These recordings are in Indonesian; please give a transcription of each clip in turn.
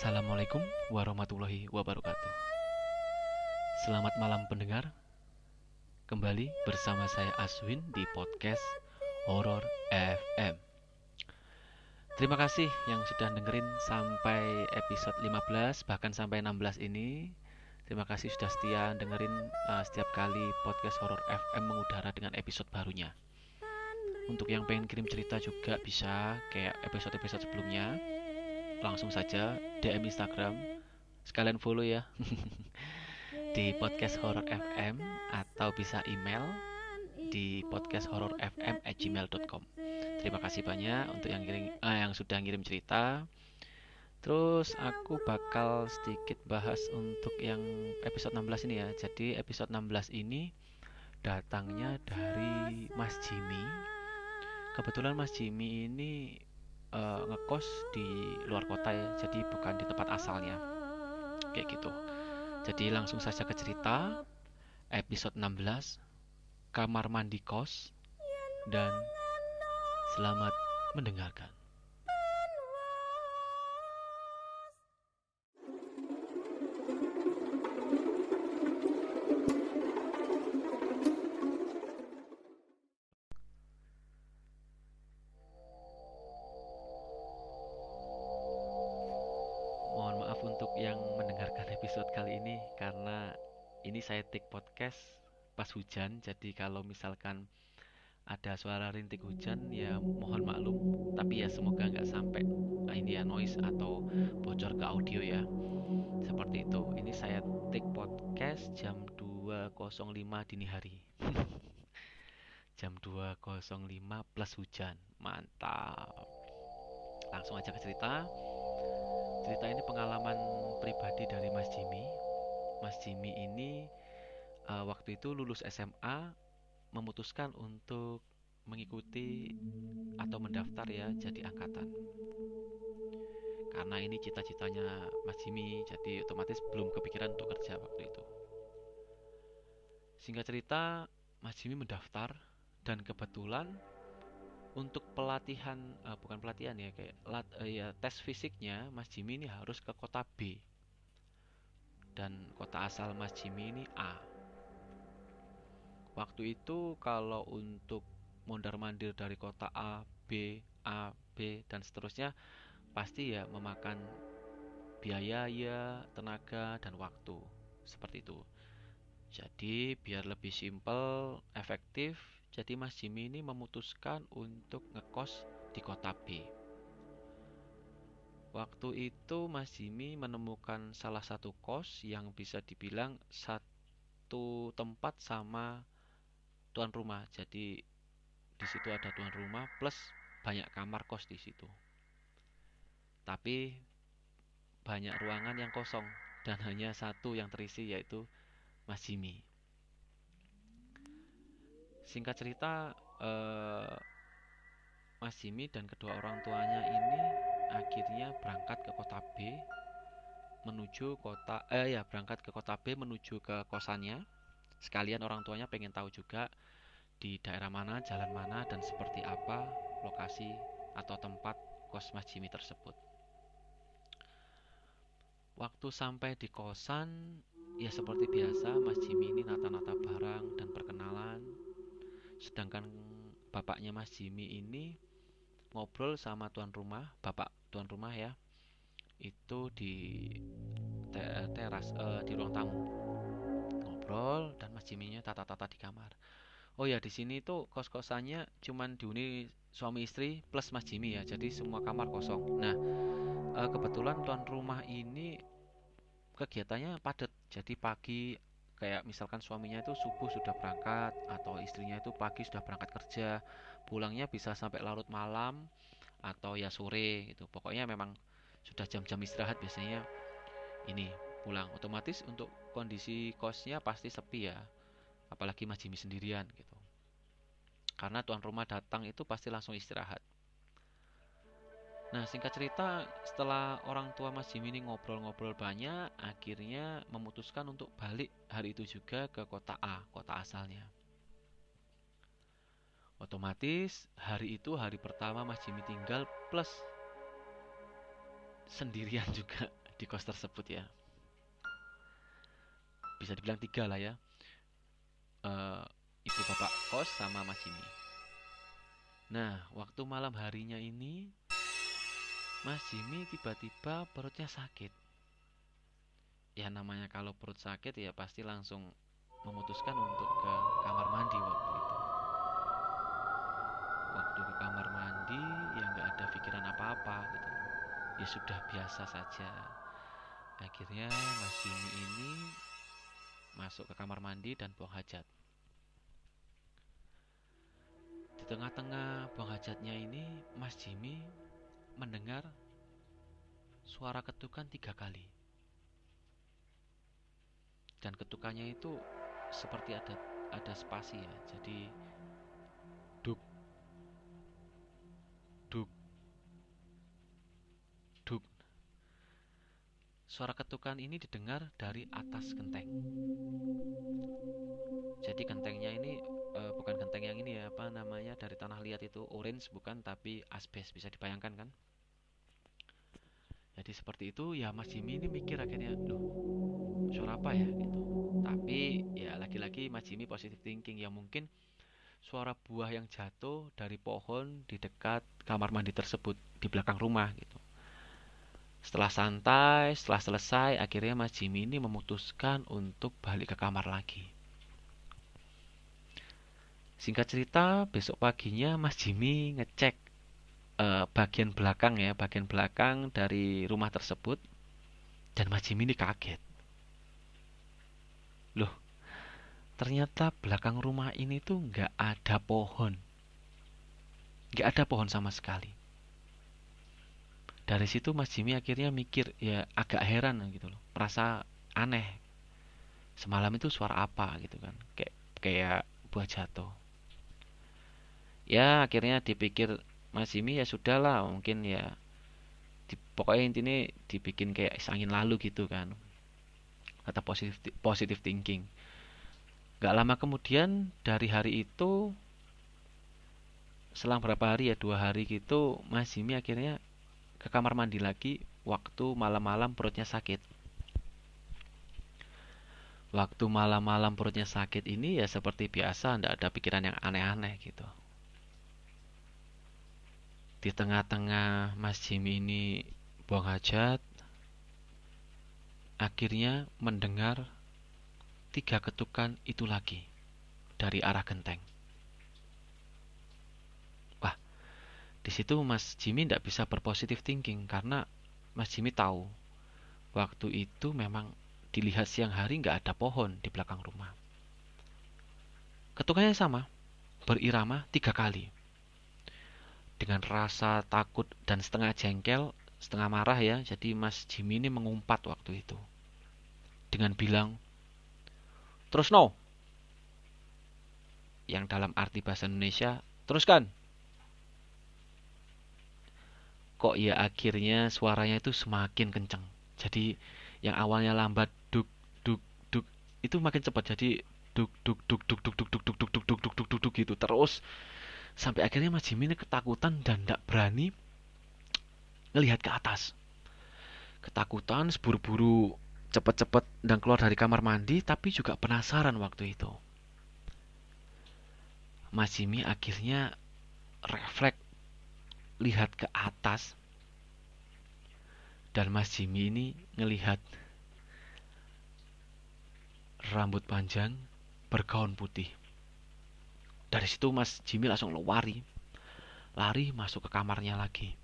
Assalamualaikum warahmatullahi wabarakatuh. Selamat malam pendengar. Kembali bersama saya Aswin di podcast Horror FM. Terima kasih yang sudah dengerin sampai episode 15 bahkan sampai 16 ini. Terima kasih sudah setia dengerin uh, setiap kali podcast Horror FM mengudara dengan episode barunya. Untuk yang pengen kirim cerita juga bisa kayak episode-episode sebelumnya langsung saja DM Instagram. Sekalian follow ya. Di podcast horror FM atau bisa email di podcast horror FM at gmail.com terima kasih banyak untuk yang kirim, ah, yang sudah ngirim cerita. Terus aku bakal sedikit bahas untuk yang episode 16 ini ya. Jadi episode 16 ini datangnya dari Mas Jimmy. Kebetulan Mas Jimmy ini uh, ngekos di luar kota ya jadi bukan di tempat asalnya. Kayak gitu. Jadi langsung saja ke cerita episode 16 kamar mandi kos dan selamat mendengarkan kali ini karena ini saya take podcast pas hujan. Jadi kalau misalkan ada suara rintik hujan ya mohon maklum. Tapi ya semoga nggak sampai nah, ini ya noise atau bocor ke audio ya. Seperti itu. Ini saya take podcast jam 2.05 dini hari. Jam 2.05 plus hujan. Mantap. Langsung aja ke cerita. Cerita ini pengalaman pribadi dari Mas Jimmy. Mas Jimmy ini uh, waktu itu lulus SMA memutuskan untuk mengikuti atau mendaftar ya jadi angkatan. Karena ini cita-citanya Mas Jimmy, jadi otomatis belum kepikiran untuk kerja waktu itu. Singkat cerita, Mas Jimmy mendaftar dan kebetulan untuk pelatihan uh, bukan pelatihan ya kayak lat, uh, ya tes fisiknya Mas Jimmy ini harus ke kota B. Dan kota asal Mas Jimmy ini A. Waktu itu kalau untuk mondar mandir dari kota A B A B dan seterusnya pasti ya memakan biaya ya tenaga dan waktu. Seperti itu. Jadi biar lebih simpel efektif jadi Mas Jimmy ini memutuskan untuk ngekos di kota B. Waktu itu Mas Jimmy menemukan salah satu kos yang bisa dibilang satu tempat sama tuan rumah. Jadi di situ ada tuan rumah plus banyak kamar kos di situ. Tapi banyak ruangan yang kosong dan hanya satu yang terisi yaitu Mas Jimmy singkat cerita eh, Mas Jimmy dan kedua orang tuanya ini akhirnya berangkat ke kota B menuju kota eh ya berangkat ke kota B menuju ke kosannya. Sekalian orang tuanya pengen tahu juga di daerah mana jalan mana dan seperti apa lokasi atau tempat kos Mas Jimmy tersebut. Waktu sampai di kosan ya seperti biasa Mas Jimmy ini nata-nata barang dan perkenalan sedangkan bapaknya Mas Jimmy ini ngobrol sama tuan rumah bapak tuan rumah ya. Itu di te teras uh, di ruang tamu. Ngobrol dan Mas Jimmy-nya tata-tata di kamar. Oh ya di sini tuh kos-kosannya cuman dihuni suami istri plus Mas Jimmy ya jadi semua kamar kosong. Nah uh, kebetulan tuan rumah ini kegiatannya padat. Jadi pagi kayak misalkan suaminya itu subuh sudah berangkat atau istrinya itu pagi sudah berangkat kerja pulangnya bisa sampai larut malam atau ya sore gitu. Pokoknya memang sudah jam-jam istirahat biasanya ini pulang. Otomatis untuk kondisi kosnya pasti sepi ya apalagi Mas Jimmy sendirian gitu. Karena tuan rumah datang itu pasti langsung istirahat Nah, singkat cerita, setelah orang tua Mas Jimmy ini ngobrol-ngobrol banyak, akhirnya memutuskan untuk balik hari itu juga ke kota A, kota asalnya. Otomatis, hari itu hari pertama Mas Jimmy tinggal plus sendirian juga. di kos tersebut ya bisa dibilang tiga lah ya uh, ibu bapak kos sama Mas Jimmy nah waktu malam harinya ini Mas Jimmy tiba-tiba perutnya sakit. Ya namanya kalau perut sakit ya pasti langsung memutuskan untuk ke kamar mandi waktu itu. Waktu ke kamar mandi ya nggak ada pikiran apa-apa gitu. Ya sudah biasa saja. Akhirnya Mas Jimmy ini masuk ke kamar mandi dan buang hajat. Di tengah-tengah buang hajatnya ini, Mas Jimmy mendengar suara ketukan tiga kali. Dan ketukannya itu seperti ada ada spasi ya. Jadi duk duk duk Suara ketukan ini didengar dari atas genteng. Jadi gentengnya ini namanya dari tanah liat itu orange bukan tapi asbes bisa dibayangkan kan? Jadi seperti itu ya Mas Jimmy ini mikir akhirnya, duh suara apa ya gitu. Tapi ya lagi-lagi Mas Jimmy positive thinking ya mungkin suara buah yang jatuh dari pohon di dekat kamar mandi tersebut di belakang rumah gitu. Setelah santai, setelah selesai, akhirnya Mas Jimmy ini memutuskan untuk balik ke kamar lagi. Singkat cerita, besok paginya Mas Jimmy ngecek uh, bagian belakang ya, bagian belakang dari rumah tersebut, dan Mas Jimmy ini kaget. Loh, ternyata belakang rumah ini tuh nggak ada pohon, nggak ada pohon sama sekali. Dari situ Mas Jimmy akhirnya mikir ya agak heran gitu loh merasa aneh. Semalam itu suara apa gitu kan kayak kayak buah jatuh ya akhirnya dipikir Mas Jimmy ya sudahlah mungkin ya di, pokoknya intinya dibikin kayak angin lalu gitu kan kata positif positif thinking Gak lama kemudian dari hari itu selang berapa hari ya dua hari gitu Mas Jimmy akhirnya ke kamar mandi lagi waktu malam-malam perutnya sakit. Waktu malam-malam perutnya sakit ini ya seperti biasa, tidak ada pikiran yang aneh-aneh gitu. Di tengah-tengah Mas Jimmy ini buang hajat, akhirnya mendengar tiga ketukan itu lagi dari arah genteng. Di situ Mas Jimmy tidak bisa berpositif thinking karena Mas Jimmy tahu waktu itu memang dilihat siang hari nggak ada pohon di belakang rumah. Ketukannya sama, berirama tiga kali. Dengan rasa takut dan setengah jengkel, setengah marah ya, jadi Mas Jimmy ini mengumpat waktu itu. Dengan bilang, terus no. Yang dalam arti bahasa Indonesia, teruskan kok ya akhirnya suaranya itu semakin kencang. Jadi yang awalnya lambat duk duk duk itu makin cepat jadi duk duk duk duk duk duk duk duk duk duk duk duk duk gitu terus sampai akhirnya Mas Jimmy ini ketakutan dan tidak berani ngelihat ke atas. Ketakutan, seburu-buru cepat-cepat dan keluar dari kamar mandi tapi juga penasaran waktu itu. Mas Jimmy akhirnya refleks lihat ke atas dan Mas Jimmy ini ngelihat rambut panjang bergaun putih. Dari situ Mas Jimmy langsung lari, lari masuk ke kamarnya lagi.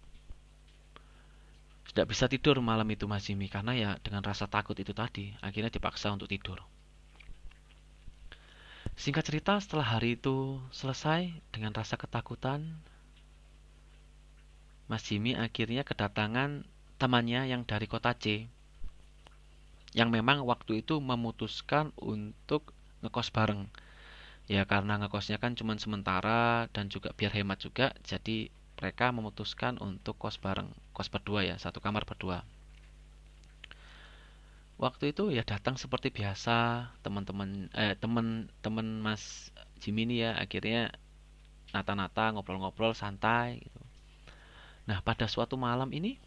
Tidak bisa tidur malam itu Mas Jimmy karena ya dengan rasa takut itu tadi akhirnya dipaksa untuk tidur. Singkat cerita setelah hari itu selesai dengan rasa ketakutan Mas Jimmy akhirnya kedatangan temannya yang dari kota C yang memang waktu itu memutuskan untuk ngekos bareng ya karena ngekosnya kan cuma sementara dan juga biar hemat juga jadi mereka memutuskan untuk kos bareng kos berdua ya satu kamar berdua. Waktu itu ya datang seperti biasa teman-teman eh teman-teman Mas Jimmy ini ya akhirnya nata-nata ngobrol-ngobrol santai gitu. Nah, pada suatu malam ini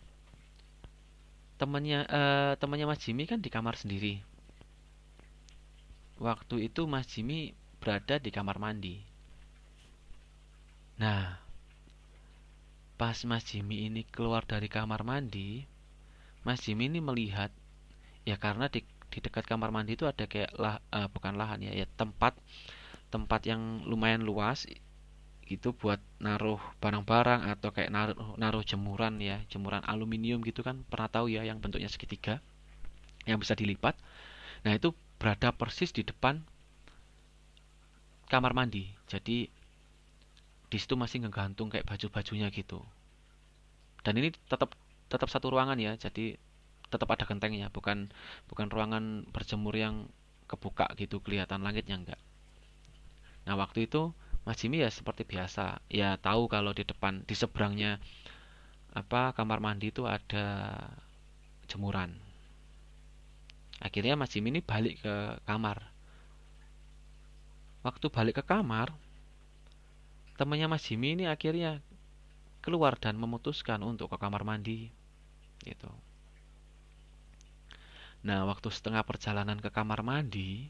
temannya uh, temannya Mas Jimmy kan di kamar sendiri. Waktu itu Mas Jimmy berada di kamar mandi. Nah pas Mas Jimmy ini keluar dari kamar mandi Mas Jimmy ini melihat ya karena di di dekat kamar mandi itu ada kayak lah uh, bukan lahan ya ya tempat tempat yang lumayan luas itu buat naruh barang-barang atau kayak naruh naruh jemuran ya jemuran aluminium gitu kan pernah tahu ya yang bentuknya segitiga yang bisa dilipat. Nah itu berada persis di depan kamar mandi. Jadi di situ masih ngegantung kayak baju-bajunya gitu. Dan ini tetap tetap satu ruangan ya. Jadi tetap ada gentengnya. Bukan bukan ruangan berjemur yang kebuka gitu kelihatan langitnya enggak. Nah waktu itu Mas Jimmy ya seperti biasa. Ya tahu kalau di depan di seberangnya apa kamar mandi itu ada jemuran. Akhirnya Mas Jimmy ini balik ke kamar waktu balik ke kamar temannya Mas Jimmy ini akhirnya keluar dan memutuskan untuk ke kamar mandi gitu. Nah waktu setengah perjalanan ke kamar mandi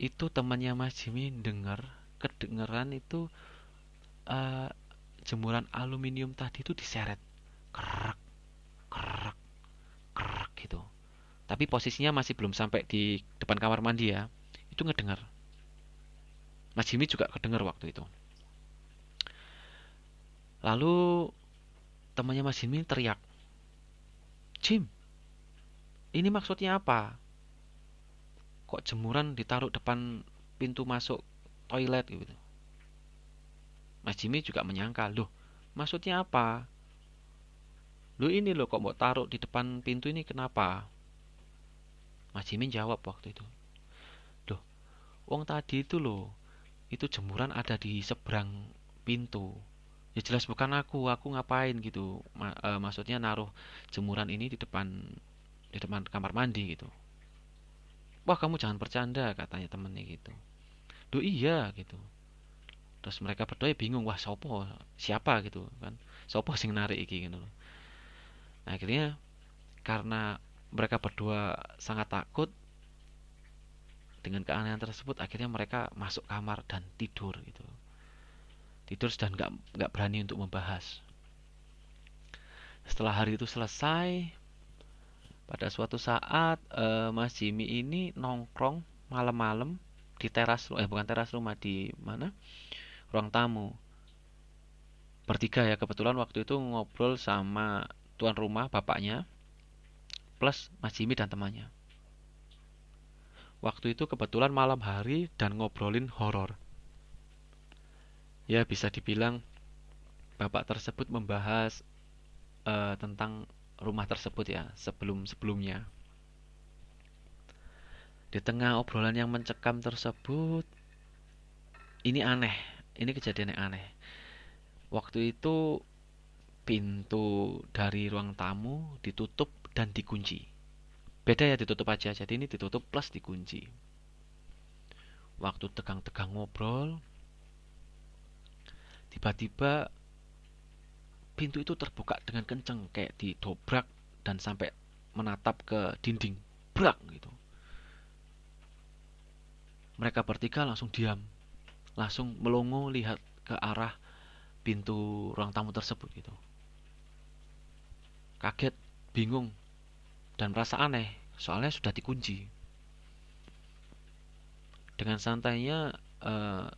itu temannya Mas Jimmy dengar kedengeran itu uh, jemuran aluminium tadi itu diseret. Kerak kerak kerak gitu. Tapi posisinya masih belum sampai di depan kamar mandi ya itu ngedengar Mas Jimmy juga kedengar waktu itu lalu temannya Mas Jimmy teriak Jim ini maksudnya apa kok jemuran ditaruh depan pintu masuk toilet gitu. Mas Jimmy juga menyangka, loh maksudnya apa? Loh ini loh kok mau taruh di depan pintu ini kenapa? Mas Jimmy jawab waktu itu, wong tadi itu loh itu jemuran ada di seberang pintu. Ya jelas bukan aku, aku ngapain gitu. Ma e, maksudnya naruh jemuran ini di depan di depan kamar mandi gitu. Wah kamu jangan bercanda katanya temennya gitu. Do iya gitu. Terus mereka berdua ya bingung wah sopo siapa? gitu kan. Sopo sing narik iki? gitu loh. Nah, akhirnya karena mereka berdua sangat takut dengan keanehan tersebut akhirnya mereka masuk kamar dan tidur gitu. Tidur dan nggak nggak berani untuk membahas. Setelah hari itu selesai pada suatu saat uh, Mas Jimmy ini nongkrong malam-malam di teras eh bukan teras rumah di mana? Ruang tamu. Bertiga ya kebetulan waktu itu ngobrol sama tuan rumah bapaknya plus Mas Jimmy dan temannya waktu itu kebetulan malam hari dan ngobrolin horor. Ya bisa dibilang bapak tersebut membahas uh, tentang rumah tersebut ya sebelum sebelumnya di tengah obrolan yang mencekam tersebut ini aneh ini kejadian yang aneh. Waktu itu pintu dari ruang tamu ditutup dan dikunci beda ya ditutup aja. Jadi ini ditutup plus dikunci. Waktu tegang-tegang ngobrol tiba-tiba pintu itu terbuka dengan kenceng kayak didobrak dan sampai menatap ke dinding. Brak gitu. Mereka bertiga langsung diam. Langsung melongo lihat ke arah pintu ruang tamu tersebut gitu. Kaget bingung dan merasa aneh soalnya sudah dikunci dengan santainya eh,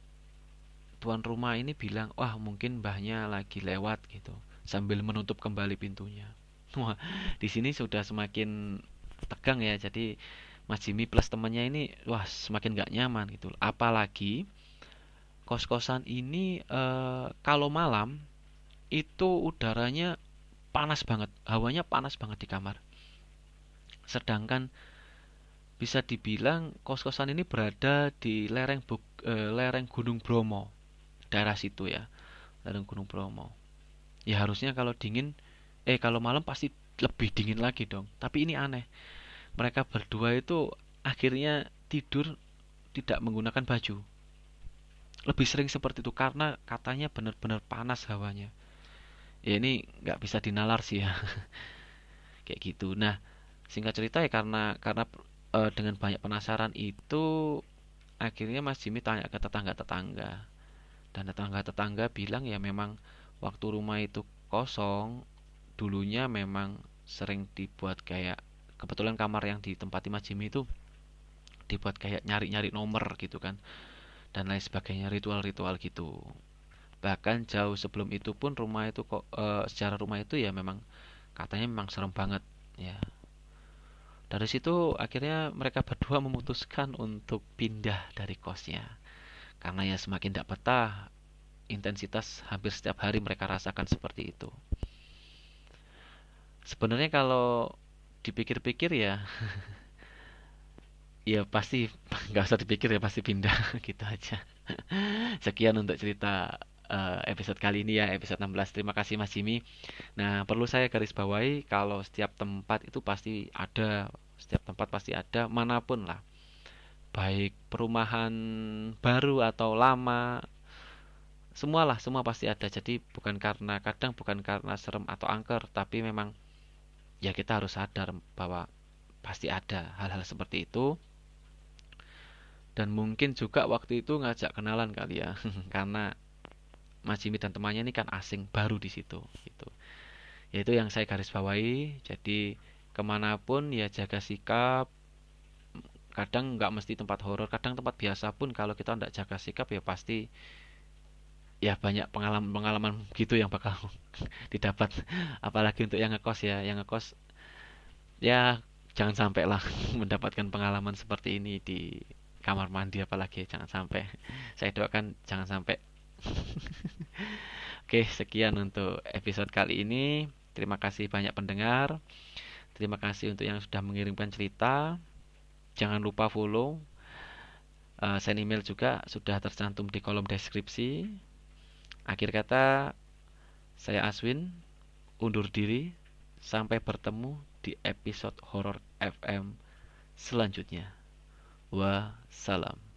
tuan rumah ini bilang wah mungkin mbahnya lagi lewat gitu sambil menutup kembali pintunya. Wah, di sini sudah semakin tegang ya. Jadi Mas Jimmy plus temannya ini wah semakin gak nyaman gitu. Apalagi kos-kosan ini e, kalau malam itu udaranya panas banget, hawanya panas banget di kamar. Sedangkan bisa dibilang kos-kosan ini berada di lereng buk, e, lereng Gunung Bromo, daerah situ ya, lereng Gunung Bromo. Ya harusnya kalau dingin eh kalau malam pasti lebih dingin lagi dong. Tapi ini aneh mereka berdua itu akhirnya tidur tidak menggunakan baju. Lebih sering seperti itu karena katanya benar-benar panas hawanya. Ya ini nggak bisa dinalar sih ya. Kayak gitu. Nah singkat cerita ya karena karena uh, dengan banyak penasaran itu akhirnya Mas Jimmy tanya ke tetangga-tetangga. Dan tetangga-tetangga bilang ya memang waktu rumah itu kosong dulunya memang sering dibuat kayak kebetulan kamar yang ditempati Mas Jimmy itu dibuat kayak nyari-nyari nomor gitu kan dan lain sebagainya ritual-ritual gitu. Bahkan jauh sebelum itu pun rumah itu kok e, secara rumah itu ya memang katanya memang serem banget ya dari situ akhirnya mereka berdua memutuskan untuk pindah dari kosnya. Karena ya semakin tidak betah, intensitas hampir setiap hari mereka rasakan seperti itu. Sebenarnya kalau dipikir-pikir ya, ya pasti nggak usah dipikir ya pasti pindah gitu aja. Sekian untuk cerita uh, episode kali ini ya, episode 16. Terima kasih Mas Jimmy. Nah, perlu saya garis bawahi kalau setiap tempat itu pasti ada setiap tempat pasti ada mana pun lah. Baik perumahan baru atau lama semualah semua pasti ada. Jadi bukan karena kadang bukan karena serem atau angker tapi memang ya kita harus sadar bahwa pasti ada hal-hal seperti itu. Dan mungkin juga waktu itu ngajak kenalan kali ya karena Mas Jimmy dan temannya ini kan asing baru di situ gitu. Yaitu yang saya garis bawahi. Jadi ke mana pun ya jaga sikap. Kadang nggak mesti tempat horor kadang tempat biasa pun kalau kita nggak jaga sikap ya pasti ya banyak pengalaman pengalaman gitu yang bakal didapat. Apalagi untuk yang ngekos ya yang ngekos ya jangan sampai lah mendapatkan pengalaman seperti ini di kamar mandi apalagi jangan sampai. Saya doakan jangan sampai. Oke sekian untuk episode kali ini. Terima kasih banyak pendengar Terima kasih untuk yang sudah mengirimkan cerita. Jangan lupa follow. Uh, send email juga sudah tercantum di kolom deskripsi. Akhir kata, saya Aswin undur diri. Sampai bertemu di episode Horror FM selanjutnya. Wassalam.